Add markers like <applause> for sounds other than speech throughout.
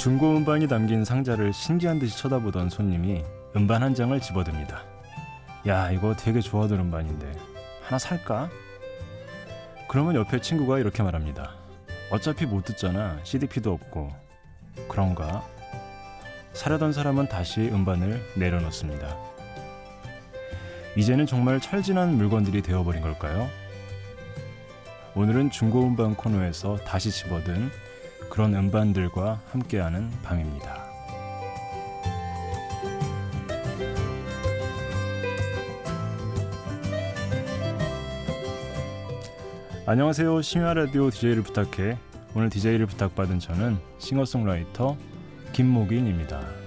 중고 음반이 담긴 상자를 신기한 듯이 쳐다보던 손님이 음반 한 장을 집어듭니다. 야, 이거 되게 좋아하던 음반인데 하나 살까? 그러면 옆에 친구가 이렇게 말합니다. 어차피 못 듣잖아. CDP도 없고. 그런가? 사려던 사람은 다시 음반을 내려놓습니다. 이제는 정말 철진한 물건들이 되어버린 걸까요? 오늘은 중고 음반 코너에서 다시 집어든 그런 음반들과 함께하는 밤입니다. 안녕하세요. 심야 라디오 DJ를 부탁해. 오늘 DJ를 부탁받은 저는 싱어송라이터 김목인입니다.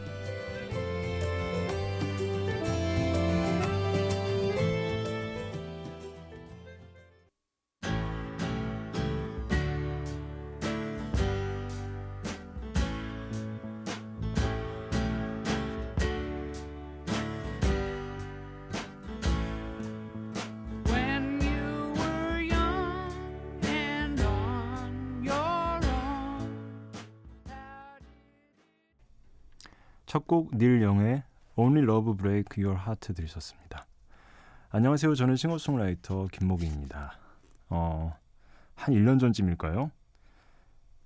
첫 곡 닐 영의 Only Love Break Your Heart 들으셨습니다. 안녕하세요. 저는 싱어송라이터 김목인입니다. 어, 한 1년 전쯤일까요?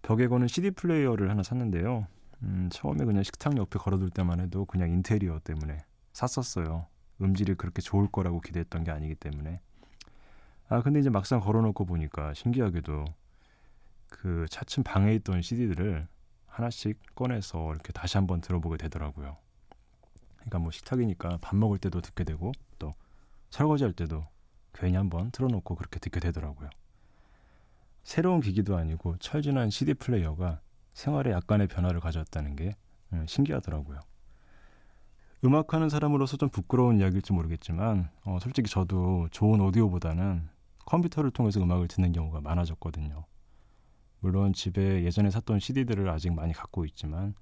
벽에 거는 CD 플레이어를 하나 샀는데요. 음, 처음에 그냥 식탁 옆에 걸어둘 때만 해도 그냥 인테리어 때문에 샀었어요. 음질이 그렇게 좋을 거라고 기대했던 게 아니기 때문에. 아, 근데 이제 막상 걸어놓고 보니까 신기하게도 그 차츰 방에 있던 CD들을 하나씩 꺼내서 이렇게 다시 한번 들어보게 되더라고요. 그러니까 뭐 식탁이니까 밥 먹을 때도 듣게 되고 또 설거지 할 때도 괜히 한번 틀어놓고 그렇게 듣게 되더라고요. 새로운 기기도 아니고 철진한 CD 플레이어가 생활에 약간의 변화를 가져왔다는 게 음, 신기하더라고요. 음악하는 사람으로서 좀 부끄러운 이야기일지 모르겠지만 어, 솔직히 저도 좋은 오디오보다는 컴퓨터를 통해서 음악을 듣는 경우가 많아졌거든요. 물론 집에 예전에 샀던 CD들을 아직 많이 갖고 있지만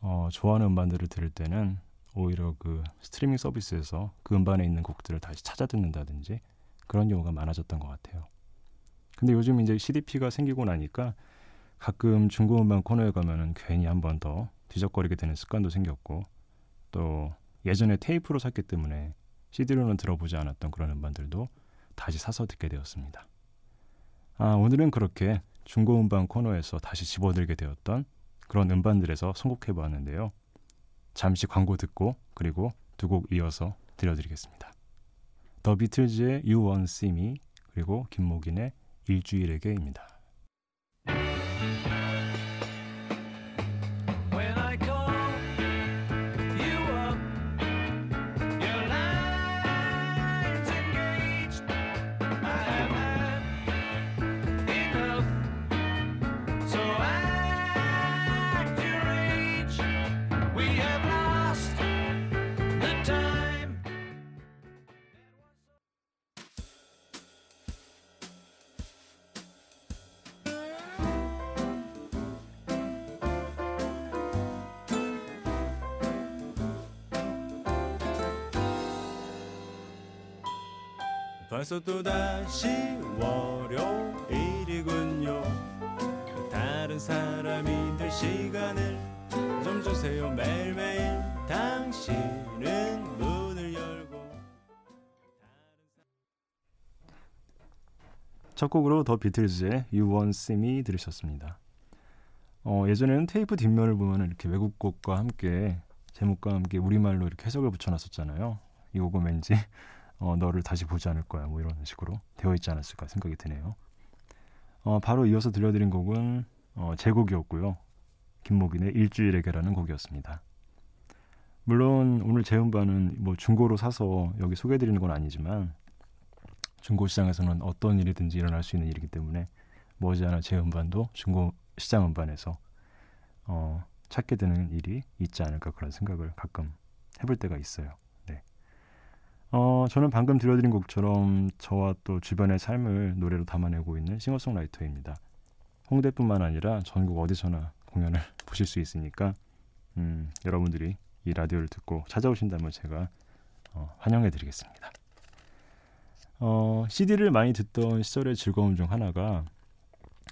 어, 좋아하는 음반들을 들을 때는 오히려 그 스트리밍 서비스에서 그 음반에 있는 곡들을 다시 찾아 듣는다든지 그런 경우가 많아졌던 것 같아요. 근데 요즘 이제 CDP가 생기고 나니까 가끔 중고 음반 코너에 가면은 괜히 한 번 더 뒤적거리게 되는 습관도 생겼고 또 예전에 테이프로 샀기 때문에 CD로는 들어보지 않았던 그런 음반들도 다시 사서 듣게 되었습니다. 아, 오늘은 그렇게 중고 음반 코너에서 다시 집어들게 되었던 그런 음반들에서 선곡해 보았는데요. 잠시 광고 듣고 그리고 두 곡 이어서 들려드리겠습니다. 더 비틀즈의 You Won't See Me 그리고 김목인의 일주일에게입니다. 벌써 또 다시 월요일이군요. 다른 사람이 될 시간을 좀 주세요. 매일매일 당신은 문을 열고 첫 곡으로 더 비틀즈의 You Won't See Me 들으셨습니다. 어, 예전에는 테이프 뒷면을 보면 이렇게 외국 곡과 함께 제목과 함께 우리말로 이렇게 해석을 붙여놨었잖아요. 이 곡은 왠지 어, 너를 다시 보지 않을 거야. 뭐 이런 식으로 되어 있지 않았을까 생각이 드네요. 어, 바로 이어서 들려드린 곡은 어, 제 곡이었고요. 김목인의 일주일에게라는 곡이었습니다. 물론 오늘 제 음반은 뭐 중고로 사서 여기 소개해드리는 건 아니지만 중고 시장에서는 어떤 일이든지 일어날 수 있는 일이기 때문에 머지않아 제 음반도 중고 시장 음반에서 어, 찾게 되는 일이 있지 않을까 그런 생각을 가끔 해볼 때가 있어요. 네. 어, 저는 방금 들려드린 곡처럼 저와 또 주변의 삶을 노래로 담아내고 있는 싱어송라이터입니다. 홍대뿐만 아니라 전국 어디서나 공연을 <laughs> 보실 수 있으니까 음, 여러분들이 이 라디오를 듣고 찾아오신다면 제가 어, 환영해 드리겠습니다. 어, CD를 많이 듣던 시절의 즐거움 중 하나가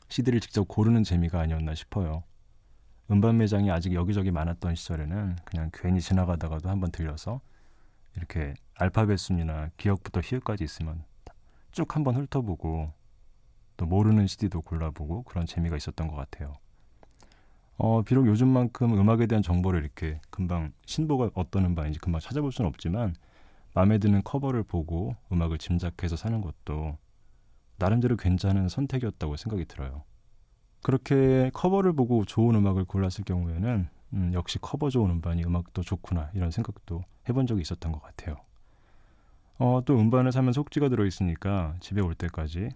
CD를 직접 고르는 재미가 아니었나 싶어요. 음반 매장이 아직 여기저기 많았던 시절에는 그냥 괜히 지나가다가도 한번 들려서 이렇게 알파벳 순이나 기억부터 희읍까지 있으면 쭉 한번 훑어보고 또 모르는 CD도 골라보고 그런 재미가 있었던 것 같아요. 어, 비록 요즘만큼 음악에 대한 정보를 이렇게 금방 신보가 어떤 음반인지 금방 찾아볼 수는 없지만 마음에 드는 커버를 보고 음악을 짐작해서 사는 것도 나름대로 괜찮은 선택이었다고 생각이 들어요. 그렇게 커버를 보고 좋은 음악을 골랐을 경우에는 음, 역시 커버 좋은 음반이 음악도 좋구나 이런 생각도 해본 적이 있었던 것 같아요. 어, 또 음반을 사면 속지가 들어있으니까 집에 올 때까지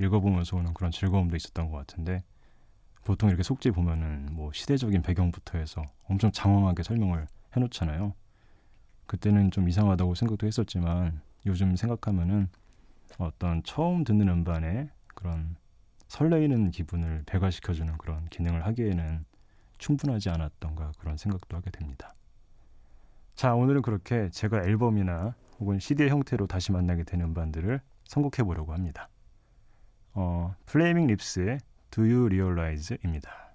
읽어보면서 오는 그런 즐거움도 있었던 것 같은데 보통 이렇게 속지 보면은 뭐 시대적인 배경부터 해서 엄청 장황하게 설명을 해놓잖아요. 그때는 좀 이상하다고 생각도 했었지만 요즘 생각하면은 어떤 처음 듣는 음반에 그런 설레이는 기분을 배가시켜주는 그런 기능을 하기에는 충분하지 않았던가 그런 생각도 하게 됩니다. 자, 오늘은 그렇게 제가 앨범이나 혹은 CD의 형태로 다시 만나게 되는 음반들을 선곡해 보려고 합니다. 어, Flaming Lips의 Do You Realize입니다.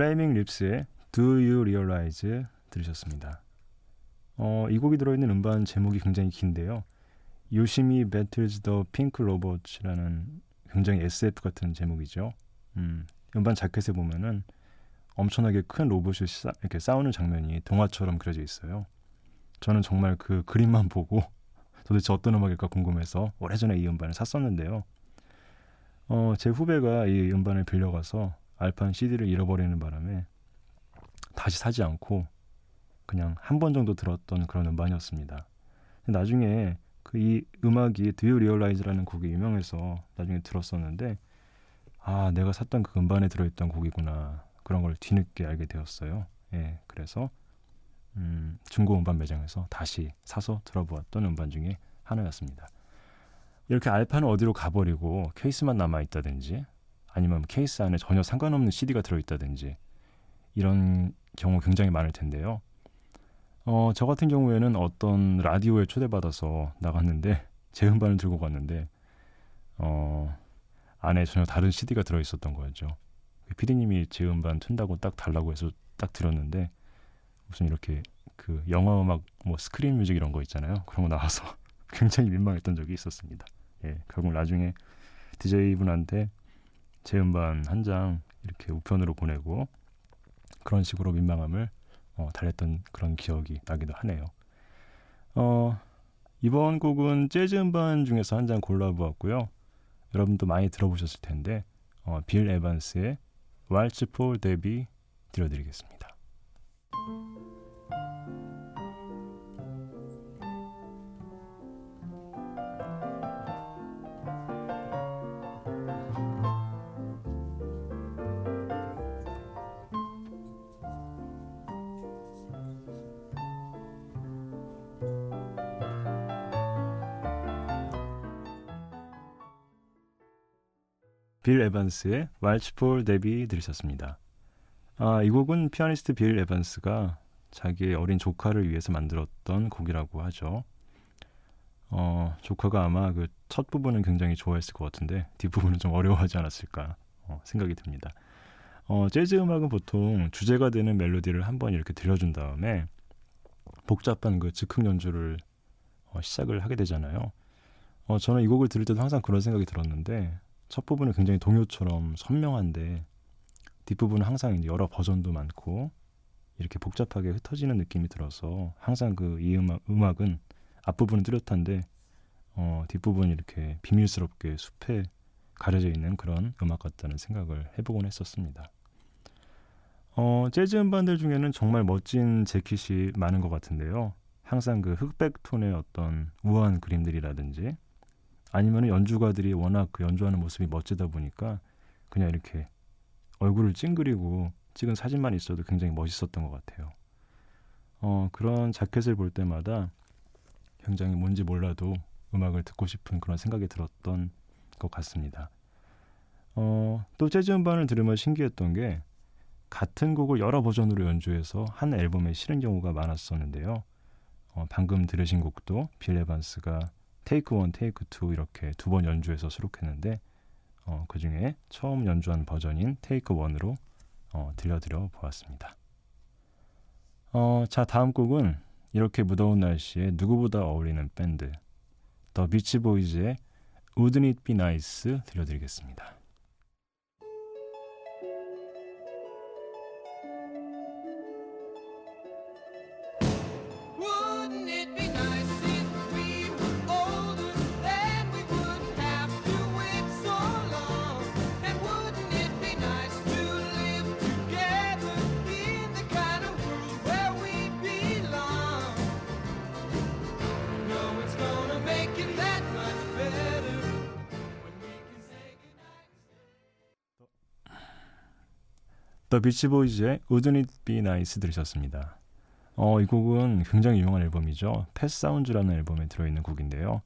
Flaming Lips의 Do You Realize 들으셨습니다. 어, 이 곡이 들어있는 음반 제목이 굉장히 긴데요. Yoshimi Battles the Pink Robots라는 굉장히 SF 같은 제목이죠. 음, 음반 자켓에 보면은 엄청나게 큰 로봇이 싸, 이렇게 싸우는 장면이 동화처럼 그려져 있어요. 저는 정말 그 그림만 보고 <laughs> 도대체 어떤 음악일까 궁금해서 오래전에 이 음반을 샀었는데요. 어, 제 후배가 이 음반을 빌려가서 알판 CD를 잃어버리는 바람에 다시 사지 않고 그냥 한 번 정도 들었던 그런 음반이었습니다. 나중에 그 이 음악이 Do You Realize라는 곡이 유명해서 나중에 들었었는데 아 내가 샀던 그 음반에 들어있던 곡이구나 그런 걸 뒤늦게 알게 되었어요. 예, 그래서 음, 중고 음반 매장에서 다시 사서 들어보았던 음반 중에 하나였습니다. 이렇게 알파는 어디로 가버리고 케이스만 남아 있다든지 아니면 케이스 안에 전혀 상관없는 CD가 들어있다든지 이런 경우 굉장히 많을 텐데요. 어, 저 같은 경우에는 어떤 라디오에 초대받아서 나갔는데 <laughs> 제 음반을 들고 갔는데 어, 안에 전혀 다른 CD가 들어있었던 거였죠. 피디님이 제 음반 튼다고 딱 달라고 해서 딱 들었는데 무슨 이렇게 그 영화 음악 뭐 screen music 이런 거 있잖아요. 그런 거 나와서 <laughs> 굉장히 민망했던 적이 있었습니다. 예, 결국 나중에 DJ 분한테 제 음반 한 장 이렇게 우편으로 보내고 그런 식으로 민망함을 어, 달랬던 그런 기억이 나기도 하네요. 어, 이번 곡은 재즈 음반 중에서 한 장 골라보았고요. 여러분도 많이 들어보셨을 텐데 어, 빌 에반스의 왈츠 폴 데비 들려드리겠습니다. 빌 에반스의 왈츠 폴 데비 들으셨습니다. 아, 이 곡은 피아니스트 빌 에반스가 자기의 어린 조카를 위해서 만들었던 곡이라고 하죠. 어, 조카가 아마 그 첫 부분은 굉장히 좋아했을 것 같은데 뒷부분은 좀 어려워하지 않았을까 어, 생각이 듭니다. 어, 재즈 음악은 보통 주제가 되는 멜로디를 한 번 이렇게 들려준 다음에 복잡한 그 즉흥 연주를 어, 시작을 하게 되잖아요. 어, 저는 이 곡을 들을 때도 항상 그런 생각이 들었는데 첫 부분은 굉장히 동요처럼 선명한데 뒷부분은 항상 이제 여러 버전도 많고 이렇게 복잡하게 흩어지는 느낌이 들어서 항상 그 이 음악, 음악은 앞부분은 뚜렷한데 어, 뒷부분이 이렇게 비밀스럽게 숲에 가려져 있는 그런 음악 같다는 생각을 해보곤 했었습니다. 어, 재즈 음반들 중에는 정말 멋진 재킷이 많은 것 같은데요. 항상 그 흑백 톤의 어떤 우아한 그림들이라든지 아니면 연주가들이 워낙 그 연주하는 모습이 멋지다 보니까 그냥 이렇게 얼굴을 찡그리고 찍은 사진만 있어도 굉장히 멋있었던 것 같아요. 어, 그런 자켓을 볼 때마다 굉장히 뭔지 몰라도 음악을 듣고 싶은 그런 생각이 들었던 것 같습니다. 어, 또 재즈 음반을 들으면 신기했던 게 같은 곡을 여러 버전으로 연주해서 한 앨범에 실은 경우가 많았었는데요. 어, 방금 들으신 곡도 빌 에반스가 take one, take two 이렇게 두 번 연주해서 수록했는데 어, 그 중에 처음 연주한 버전인 take one으로 어, 들려드려 보았습니다. 어, 자 다음 곡은 이렇게 무더운 날씨에 누구보다 어울리는 밴드 The Beach Boys의 Wouldn't It Be Nice 들려드리겠습니다. The Beach Boys의 Wouldn't It Be Nice 들으셨습니다. 어, 이 곡은 굉장히 유명한 앨범이죠. Pet Sounds라는 앨범에 들어있는 곡인데요.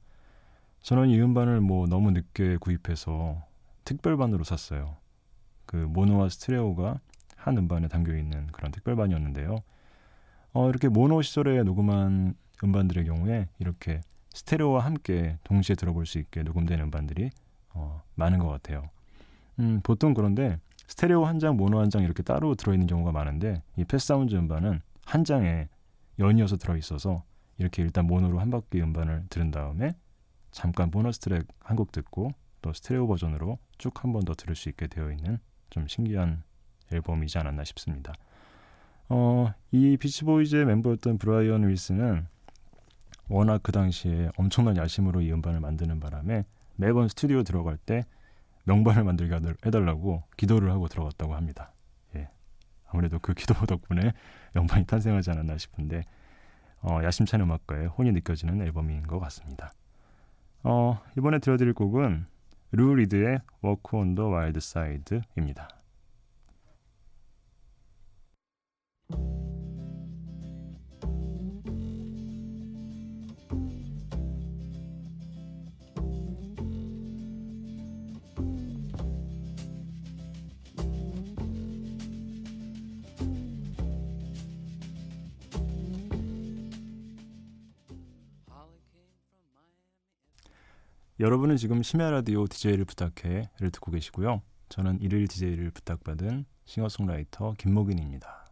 저는 이 음반을 뭐 너무 늦게 구입해서 특별반으로 샀어요. 그 모노와 스테레오가 한 음반에 담겨 있는 그런 특별반이었는데요. 어, 이렇게 모노 시절에 녹음한 음반들의 경우에 이렇게 스테레오와 함께 동시에 들어볼 수 있게 녹음된 음반들이 어, 많은 것 같아요. 음, 보통 그런데 스테레오 한 장, 모노 한 장 이렇게 따로 들어있는 경우가 많은데 이 Pet Sounds 음반은 한 장에 연이어서 들어있어서 이렇게 일단 모노로 한 바퀴 음반을 들은 다음에 잠깐 보너스 트랙 한 곡 듣고 또 스테레오 버전으로 쭉 한 번 더 들을 수 있게 되어 있는 좀 신기한 앨범이지 않았나 싶습니다. 어, 이 Beach Boys의 멤버였던 브라이언 윌슨은 워낙 그 당시에 엄청난 야심으로 이 음반을 만드는 바람에 매번 스튜디오 들어갈 때 명반을 만들게 해달라고 기도를 하고 들어갔다고 합니다. 예. 아무래도 그 기도 덕분에 명반이 탄생하지 않았나 싶은데 어, 야심찬 음악가의 혼이 느껴지는 앨범인 것 같습니다. 어, 이번에 들려드릴 곡은 루 리드의 Walk on the Wild Side입니다. 여러분은 지금 심야 라디오 DJ를 부탁해를 듣고 계시고요. 저는 일일 DJ를 부탁받은 싱어송라이터 김목인입니다.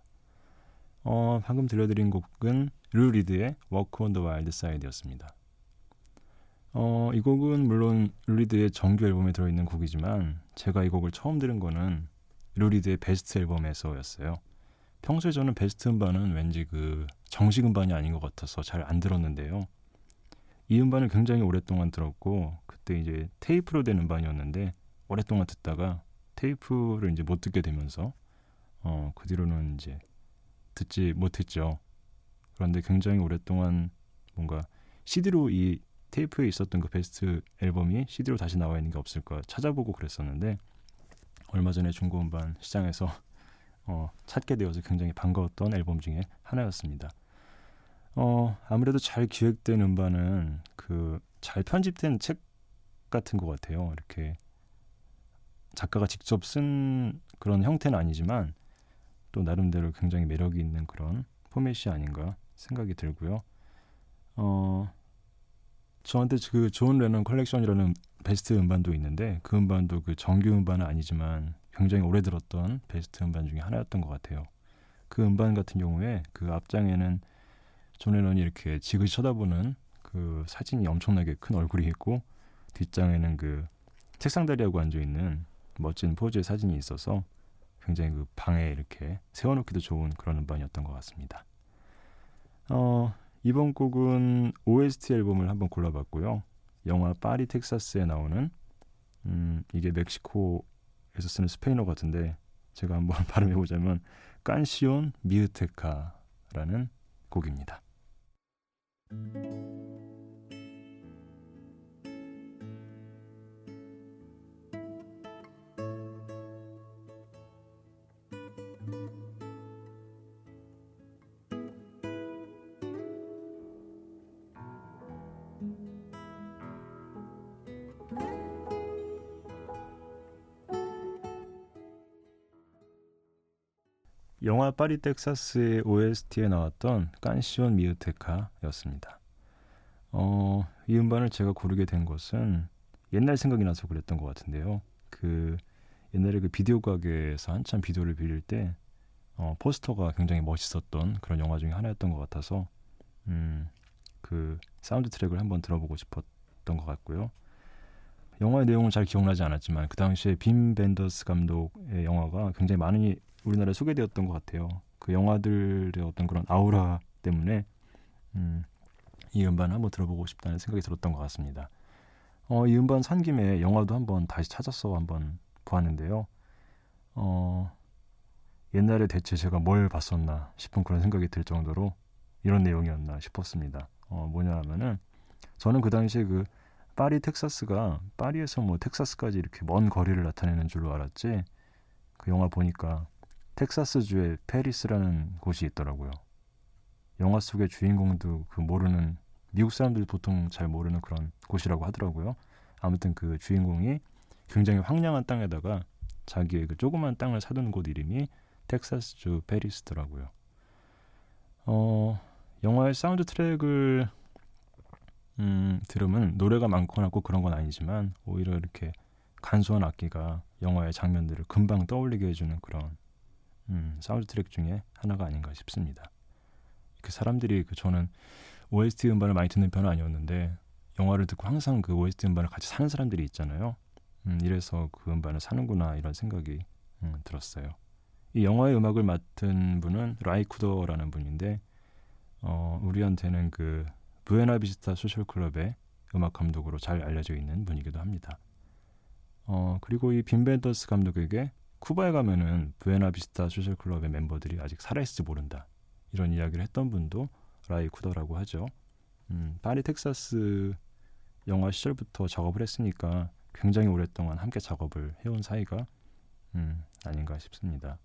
어, 방금 들려드린 곡은 루 리드의 Walk on the Wild Side였습니다. 어, 이 곡은 물론 루 리드의 정규 앨범에 들어있는 곡이지만 제가 이 곡을 처음 들은 거는 루 리드의 베스트 앨범에서였어요. 평소에 저는 베스트 음반은 왠지 그 정식 음반이 아닌 것 같아서 잘 안 들었는데요. 이 음반을 굉장히 오랫동안 들었고 그때 이제 테이프로 된 음반이었는데 오랫동안 듣다가 테이프를 이제 못 듣게 되면서 어, 그 뒤로는 이제 듣지 못했죠. 그런데 굉장히 오랫동안 뭔가 CD로 이 테이프에 있었던 그 베스트 앨범이 CD로 다시 나와 있는 게 없을까 찾아보고 그랬었는데 얼마 전에 중고 음반 시장에서 어, 찾게 되어서 굉장히 반가웠던 앨범 중에 하나였습니다. 어, 아무래도 잘 기획된 음반은 그 잘 편집된 책 같은 것 같아요. 이렇게 작가가 직접 쓴 그런 형태는 아니지만 또 나름대로 굉장히 매력이 있는 그런 포맷이 아닌가 생각이 들고요. 어, 저한테 그 존 레넌 컬렉션이라는 베스트 음반도 있는데 그 음반도 그 정규 음반은 아니지만 굉장히 오래 들었던 베스트 음반 중에 하나였던 것 같아요. 그 음반 같은 경우에 그 앞장에는 존 레넌이 이렇게 지그시 쳐다보는 그 사진이 엄청나게 큰 얼굴이 있고 뒷장에는 그 책상 다리하고 앉아 있는 멋진 포즈의 사진이 있어서 굉장히 그 방에 이렇게 세워놓기도 좋은 그런 음반이었던 것 같습니다. 어, 이번 곡은 OST 앨범을 한번 골라봤고요. 영화 파리 텍사스에 나오는 음, 이게 멕시코에서 쓰는 스페인어 같은데 제가 한번 <laughs> 발음해보자면 깐시온 미으테카라는 곡입니다. 영화 파리 텍사스의 OST에 나왔던 Canción Mixteca였습니다. 어, 이 음반을 제가 고르게 된 것은 옛날 생각이 나서 그랬던 것 같은데요. 그 옛날에 그 비디오 가게에서 한참 비디오를 빌릴 때 어, 포스터가 굉장히 멋있었던 그런 영화 중에 하나였던 것 같아서 음, 그 사운드 트랙을 한번 들어보고 싶었던 것 같고요. 영화의 내용은 잘 기억나지 않았지만 그 당시에 빔 벤더스 감독의 영화가 굉장히 많이 우리나라에 소개되었던 것 같아요. 그 영화들의 어떤 그런 아우라 때문에 음, 이 음반 한번 들어보고 싶다는 생각이 들었던 것 같습니다. 어, 이 음반 산 김에 영화도 한번 다시 찾아서 한번 보았는데요. 어, 옛날에 대체 제가 뭘 봤었나 싶은 그런 생각이 들 정도로 이런 내용이었나 싶었습니다. 어, 뭐냐 하면은 저는 그 당시에 그 파리 텍사스가 파리에서 뭐 텍사스까지 이렇게 먼 거리를 나타내는 줄로 알았지 그 영화 보니까 텍사스주의 Paris라는 곳이 있더라고요. 영화 속의 주인공도 그 모르는 미국 사람들 보통 잘 모르는 그런 곳이라고 하더라고요. 아무튼 그 주인공이 굉장히 황량한 땅에다가 자기의 그 조그만 땅을 사둔 곳 이름이 텍사스주 Paris더라고요. 어, 영화의 사운드 트랙을 음, 들으면 노래가 많거나 꼭 그런 건 아니지만 오히려 이렇게 간소한 악기가 영화의 장면들을 금방 떠올리게 해주는 그런 음, 사운드 트랙 중에 하나가 아닌가 싶습니다. 그 사람들이 그 저는 OST 음반을 많이 듣는 편은 아니었는데 영화를 듣고 항상 그 OST 음반을 같이 사는 사람들이 있잖아요. 음, 이래서 그 음반을 사는구나 이런 생각이 음, 들었어요. 이 영화의 음악을 맡은 분은 라이 쿠더라는 분인데 어, 우리한테는 그 Buena Vista Social Club의 음악 감독으로 잘 알려져 있는 분이기도 합니다. 어, 그리고 이 빔 벤더스 감독에게 쿠바에 가면은 부에나비스타 소셜 클럽의 멤버들이 아직 살아있을지 모른다. 이런 이야기를 했던 분도 라이 쿠더라고 하죠. 음, 파리 텍사스 영화 시절부터 작업을 했으니까 굉장히 오랫동안 함께 작업을 해온 사이가 음, 아닌가 싶습니다.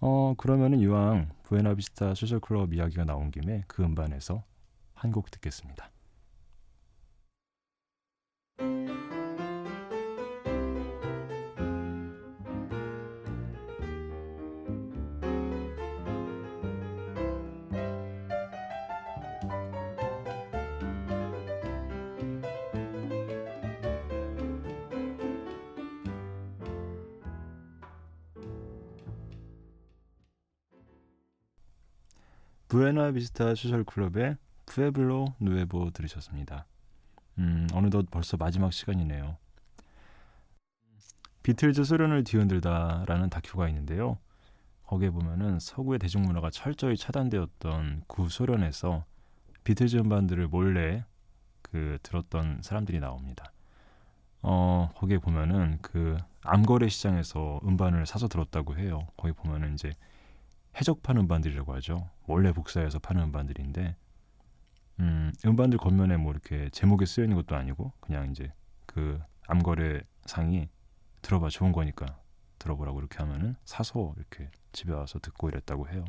어 그러면은 이왕 부에나비스타 소셜 클럽 이야기가 나온 김에 그 음반에서 한 곡 듣겠습니다. 부에나비스타 소셜 클럽의 푸에블로 누에보 들으셨습니다. 음, 어느덧 벌써 마지막 시간이네요. 비틀즈 소련을 뒤흔들다라는 다큐가 있는데요. 거기에 보면은 서구의 대중문화가 철저히 차단되었던 구 소련에서 비틀즈 음반들을 몰래 그 들었던 사람들이 나옵니다. 어, 거기에 보면은 그 암거래 시장에서 음반을 사서 들었다고 해요. 거기 보면은 이제 해적판 음반들이라고 하죠. 몰래 복사해서 파는 음반들인데 음, 음반들 겉면에 뭐 이렇게 제목에 쓰여 있는 것도 아니고 그냥 이제 그 암거래 상이 들어봐 좋은 거니까 들어보라고 이렇게 하면은 사서 이렇게 집에 와서 듣고 이랬다고 해요.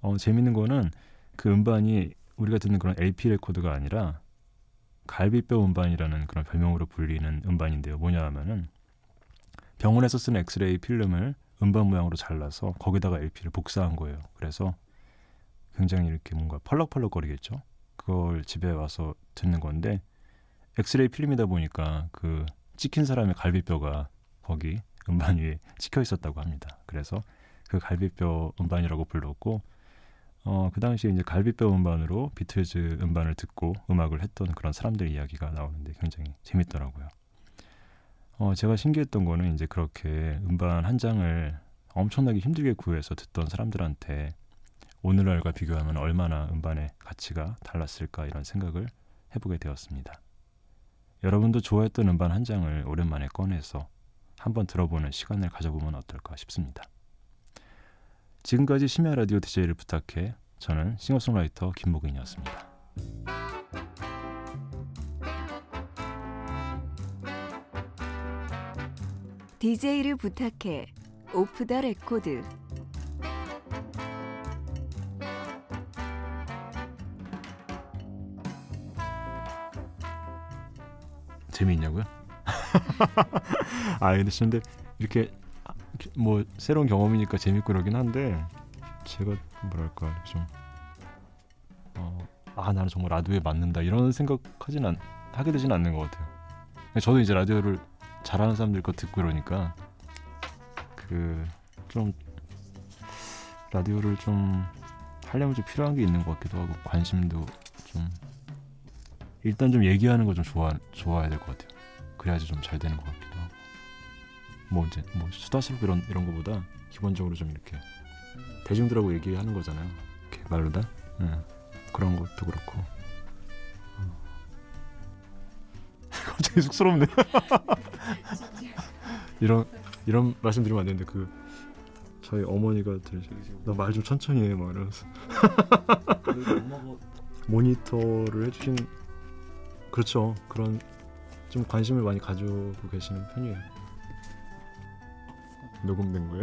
어, 재밌는 거는 그 음반이 우리가 듣는 그런 LP 레코드가 아니라 갈비뼈 음반이라는 그런 별명으로 불리는 음반인데요. 뭐냐 하면은 병원에서 쓰는 엑스레이 필름을 음반 모양으로 잘라서 거기다가 LP를 복사한 거예요. 그래서 굉장히 이렇게 뭔가 펄럭펄럭거리겠죠. 그걸 집에 와서 듣는 건데 엑스레이 필름이다 보니까 그 찍힌 사람의 갈비뼈가 거기 음반 위에 찍혀 있었다고 합니다. 그래서 그 갈비뼈 음반이라고 불렀고 어, 그 당시에 이제 갈비뼈 음반으로 비틀즈 음반을 듣고 음악을 했던 그런 사람들 이야기가 나오는데 굉장히 재밌더라고요. 어, 제가 신기했던 거는 이제 그렇게 음반 한 장을 엄청나게 힘들게 구해서 듣던 사람들한테 오늘날과 비교하면 얼마나 음반의 가치가 달랐을까 이런 생각을 해보게 되었습니다. 여러분도 좋아했던 음반 한 장을 오랜만에 꺼내서 한번 들어보는 시간을 가져보면 어떨까 싶습니다. 지금까지 심야 라디오 DJ를 부탁해 저는 싱어송라이터 김목인이었습니다. DJ를 부탁해 오프 더 레코드 재미있냐고요? <laughs> 아 근데 근데 이렇게 뭐 새로운 경험이니까 재밌고 그러긴 한데 제가 뭐랄까 좀 어, 아 나는 정말 라디오에 맞는다 이런 생각하진 않, 하게 되진 않는 것 같아요. 저도 이제 라디오를 잘하는 사람들 거 듣고 그러니까 그 좀 라디오를 좀 하려면 좀 필요한 게 있는 것 같기도 하고 관심도 좀 일단 좀 얘기하는 거 좀 좋아 좋아야 될 것 같아요. 그래야지 좀 잘 되는 것 같기도 하고 뭐 이제 뭐 수다스럽 이런 이런 거보다 기본적으로 좀 이렇게 대중들하고 얘기하는 거잖아요. 이렇게 말로다. 응. 그런 것도 그렇고. 갑자기 <laughs> 쑥스럽네. <laughs> 이런 이런 말씀드리면 안 되는데 그 저희 어머니가 들으시고 나말 좀 천천히 해 막 이러면서 <laughs> 모니터를 해주신 그렇죠 그런 좀 관심을 많이 가지고 계시는 편이에요. 녹음된 거예요.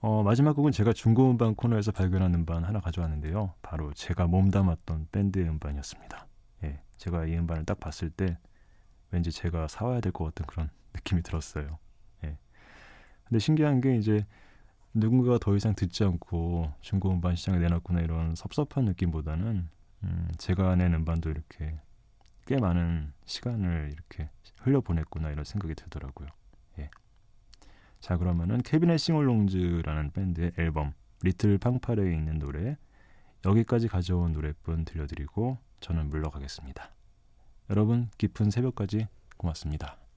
어, 마지막 곡은 제가 중고 음반 코너에서 발견한 음반 하나 가져왔는데요. 바로 제가 몸담았던 밴드의 음반이었습니다. 예, 제가 이 음반을 딱 봤을 때 왠지 제가 사와야 될 것 같은 그런 느낌이 들었어요. 예. 근데 신기한 게 이제 누군가가 더 이상 듣지 않고 중고 음반 시장에 내놨구나 이런 섭섭한 느낌보다는 음, 제가 낸 음반도 이렇게 꽤 많은 시간을 이렇게 흘려보냈구나 이런 생각이 들더라고요. 예. 자 그러면은 케빈의 싱얼롱즈라는 밴드의 앨범 리틀 팡파레에 있는 노래 여기까지 가져온 노래뿐 들려드리고 저는 물러가겠습니다. 여러분 깊은 새벽까지 고맙습니다.